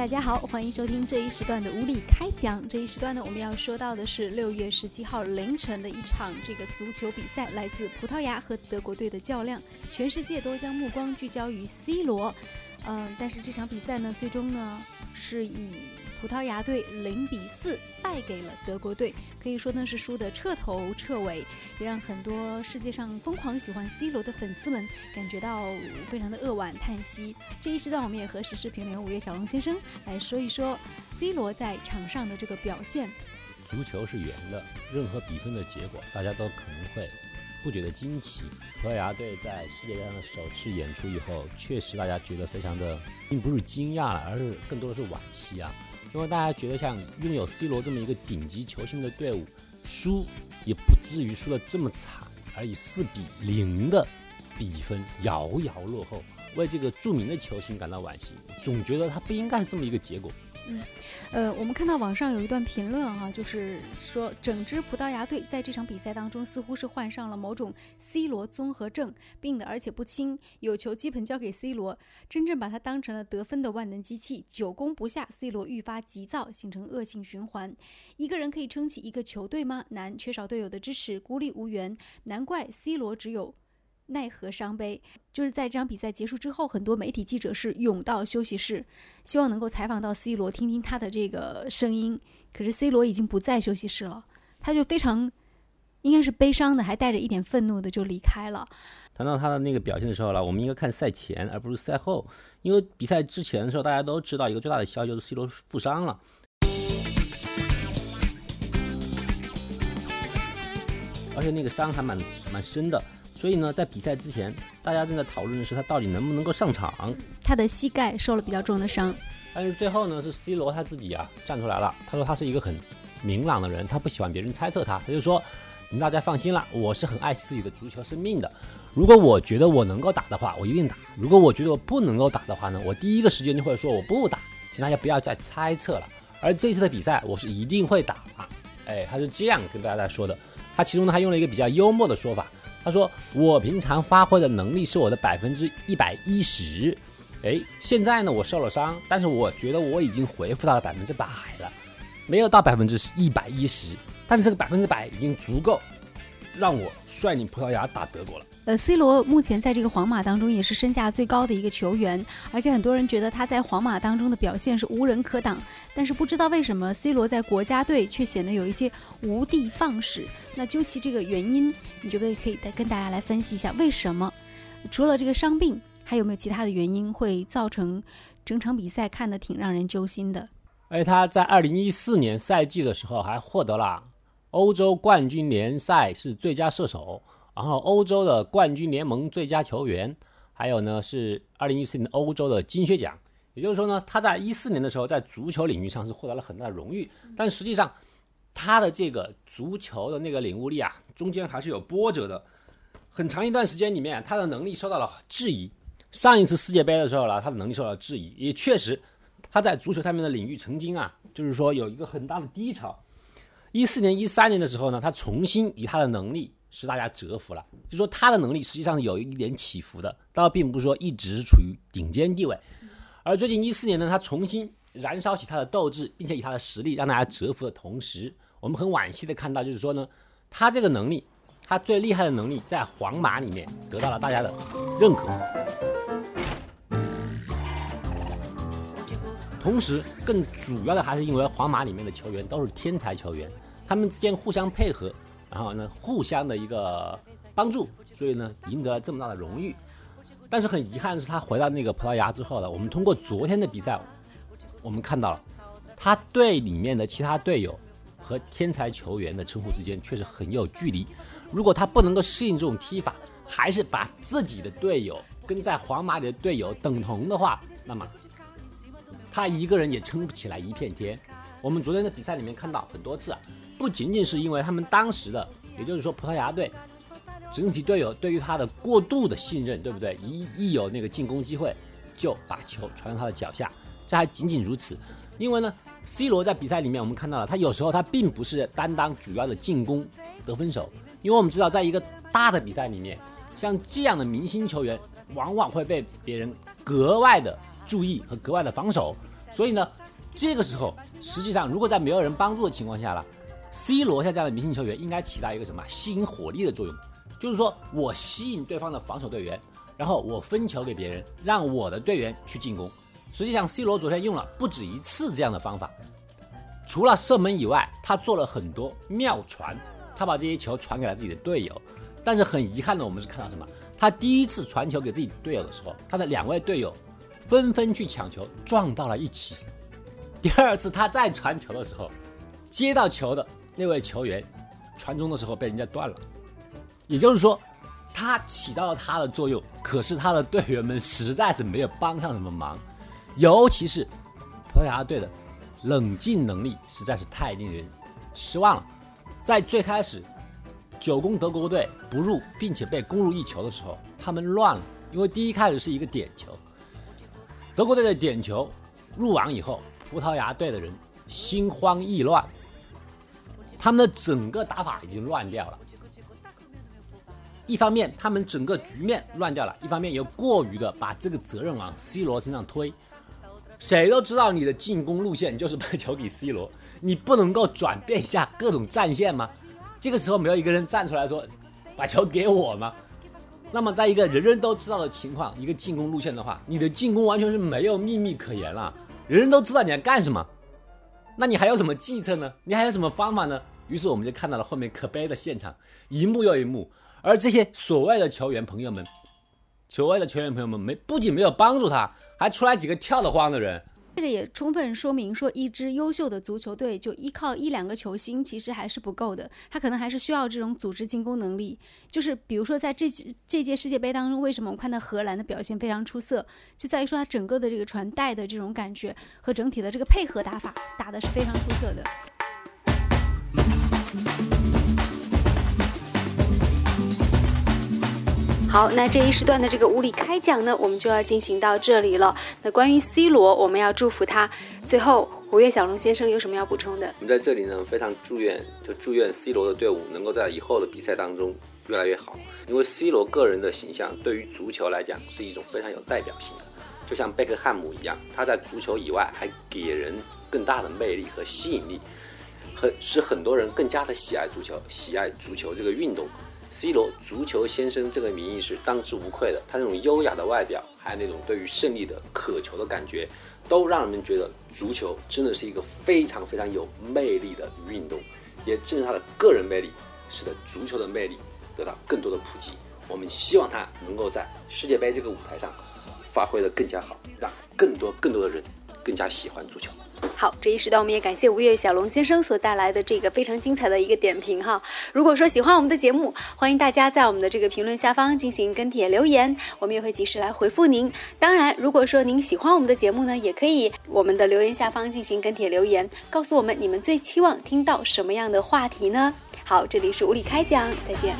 大家好，欢迎收听这一时段的无理开讲。这一时段呢，我们要说到的是六月十七号凌晨的一场这个足球比赛，来自葡萄牙和德国队的较量，全世界都将目光聚焦于 C 罗。嗯，但是这场比赛呢，最终呢是以。葡萄牙队零比四败给了德国队，可以说呢是输得彻头彻尾，也让很多世界上疯狂喜欢 C 罗的粉丝们感觉到非常的扼腕叹息。这一时段，我们也和时事评论五月小龙先生来说一说 C 罗在场上的这个表现。足球是圆的，任何比分的结果，大家都可能会不觉得惊奇。葡萄牙队在世界杯上的首次演出以后，确实大家觉得非常的，并不是惊讶了，而是更多的是惋惜啊。因为大家觉得像拥有 C 罗这么一个顶级球星的队伍，输也不至于输得这么惨，而以四比零的比分遥遥落后，为这个著名的球星感到惋惜。总觉得他不应该是这么一个结果。嗯，呃，我们看到网上有一段评论哈，就是说整支葡萄牙队在这场比赛当中似乎是患上了某种 C 罗综合症，病的而且不轻，有球基本交给 C 罗，真正把他当成了得分的万能机器，久攻不下，C 罗愈发急躁，形成恶性循环。一个人可以撑起一个球队吗？难，缺少队友的支持，孤立无援，难怪 C 罗只有。奈何伤悲，就是在这场比赛结束之后，很多媒体记者是涌到休息室，希望能够采访到 C 罗，听听他的这个声音。可是 C 罗已经不在休息室了，他就非常应该是悲伤的，还带着一点愤怒的就离开了。谈到他的那个表现的时候了，我们应该看赛前而不是赛后，因为比赛之前的时候，大家都知道一个最大的消息就是 C 罗负伤了，而且那个伤还蛮蛮深的。所以呢，在比赛之前，大家正在讨论的是他到底能不能够上场。他的膝盖受了比较重的伤，但是最后呢，是 C 罗他自己啊站出来了。他说他是一个很明朗的人，他不喜欢别人猜测他。他就说：“大家放心了，我是很爱惜自己的足球生命的。如果我觉得我能够打的话，我一定打；如果我觉得我不能够打的话呢，我第一个时间就会说我不打。请大家不要再猜测了。而这次的比赛，我是一定会打啊。哎，他是这样跟大家在说的。他其中呢，还用了一个比较幽默的说法。他说：“我平常发挥的能力是我的百分之一百一十，哎，现在呢我受了伤，但是我觉得我已经恢复到了百分之百了，没有到百分之一百一十，但是这个百分之百已经足够让我率领葡萄牙打德国了。”呃，C 罗目前在这个皇马当中也是身价最高的一个球员，而且很多人觉得他在皇马当中的表现是无人可挡。但是不知道为什么，C 罗在国家队却显得有一些无的放矢。那究其这个原因，你觉得可以再跟大家来分析一下为什么？除了这个伤病，还有没有其他的原因会造成整场比赛看得挺让人揪心的？而且他在二零一四年赛季的时候还获得了欧洲冠军联赛是最佳射手。然后欧洲的冠军联盟最佳球员，还有呢是二零一四年欧洲的金靴奖。也就是说呢，他在一四年的时候在足球领域上是获得了很大的荣誉，但实际上他的这个足球的那个领悟力啊，中间还是有波折的。很长一段时间里面，他的能力受到了质疑。上一次世界杯的时候呢，他的能力受到了质疑，也确实他在足球上面的领域曾经啊，就是说有一个很大的低潮。一四年、一三年的时候呢，他重新以他的能力。使大家折服了，就说他的能力实际上有一点起伏的，倒并不是说一直处于顶尖地位。而最近一四年呢，他重新燃烧起他的斗志，并且以他的实力让大家折服的同时，我们很惋惜的看到，就是说呢，他这个能力，他最厉害的能力，在皇马里面得到了大家的认可。同时，更主要的还是因为皇马里面的球员都是天才球员，他们之间互相配合。然后呢，互相的一个帮助，所以呢，赢得了这么大的荣誉。但是很遗憾的是，他回到那个葡萄牙之后呢，我们通过昨天的比赛，我们看到了他队里面的其他队友和天才球员的称呼之间确实很有距离。如果他不能够适应这种踢法，还是把自己的队友跟在皇马里的队友等同的话，那么他一个人也撑不起来一片天。我们昨天的比赛里面看到很多次。不仅仅是因为他们当时的，也就是说葡萄牙队整体队友对于他的过度的信任，对不对？一一有那个进攻机会，就把球传到他的脚下。这还仅仅如此，因为呢，C 罗在比赛里面我们看到了，他有时候他并不是担当主要的进攻得分手，因为我们知道，在一个大的比赛里面，像这样的明星球员往往会被别人格外的注意和格外的防守。所以呢，这个时候实际上如果在没有人帮助的情况下了，C 罗像这样的明星球员应该起到一个什么吸引火力的作用，就是说我吸引对方的防守队员，然后我分球给别人，让我的队员去进攻。实际上，C 罗昨天用了不止一次这样的方法，除了射门以外，他做了很多妙传，他把这些球传给了自己的队友。但是很遗憾的，我们是看到什么？他第一次传球给自己队友的时候，他的两位队友纷纷去抢球，撞到了一起。第二次他再传球的时候，接到球的那位球员传中的时候被人家断了。也就是说，他起到了他的作用，可是他的队员们实在是没有帮上什么忙。尤其是葡萄牙队的冷静能力实在是太令人失望了。在最开始久攻德国队不入，并且被攻入一球的时候，他们乱了，因为第一开始是一个点球，德国队的点球入网以后，葡萄牙队的人心慌意乱，他们的整个打法已经乱掉了。一方面他们整个局面乱掉了，一方面又过于的把这个责任往 C 罗身上推。谁都知道你的进攻路线就是把球给 C 罗，你不能够转变一下各种战线吗？这个时候没有一个人站出来说把球给我吗？那么在一个人人都知道的情况，一个进攻路线的话，你的进攻完全是没有秘密可言了，人人都知道你在干什么，那你还有什么计策呢？你还有什么方法呢？于是我们就看到了后面可悲的现场，一幕又一幕，而这些所谓的球员朋友们。所谓的球员朋友们没不仅没有帮助他，还出来几个跳得慌的人。这个也充分说明说，一支优秀的足球队就依靠一两个球星其实还是不够的，他可能还是需要这种组织进攻能力。就是比如说在这这届世界杯当中，为什么我们看到荷兰的表现非常出色，就在于说他整个的这个传带的这种感觉和整体的这个配合打法打的是非常出色的。好，那这一时段的这个无理开讲呢，我们就要进行到这里了。那关于 C 罗，我们要祝福他。最后，胡月小龙先生有什么要补充的？我们在这里呢，非常祝愿，就祝愿 C 罗的队伍能够在以后的比赛当中越来越好。因为 C 罗个人的形象对于足球来讲是一种非常有代表性的，就像贝克汉姆一样，他在足球以外还给人更大的魅力和吸引力，很使很多人更加的喜爱足球，喜爱足球这个运动。C 罗足球先生这个名义是当之无愧的，他那种优雅的外表，还有那种对于胜利的渴求的感觉，都让人们觉得足球真的是一个非常非常有魅力的运动。也正是他的个人魅力，使得足球的魅力得到更多的普及。我们希望他能够在世界杯这个舞台上发挥的更加好，让更多更多的人更加喜欢足球。好，这一时段我们也感谢吴越小龙先生所带来的这个非常精彩的一个点评哈。如果说喜欢我们的节目，欢迎大家在我们的这个评论下方进行跟帖留言，我们也会及时来回复您。当然，如果说您喜欢我们的节目呢，也可以我们的留言下方进行跟帖留言，告诉我们你们最期望听到什么样的话题呢？好，这里是无理开讲，再见。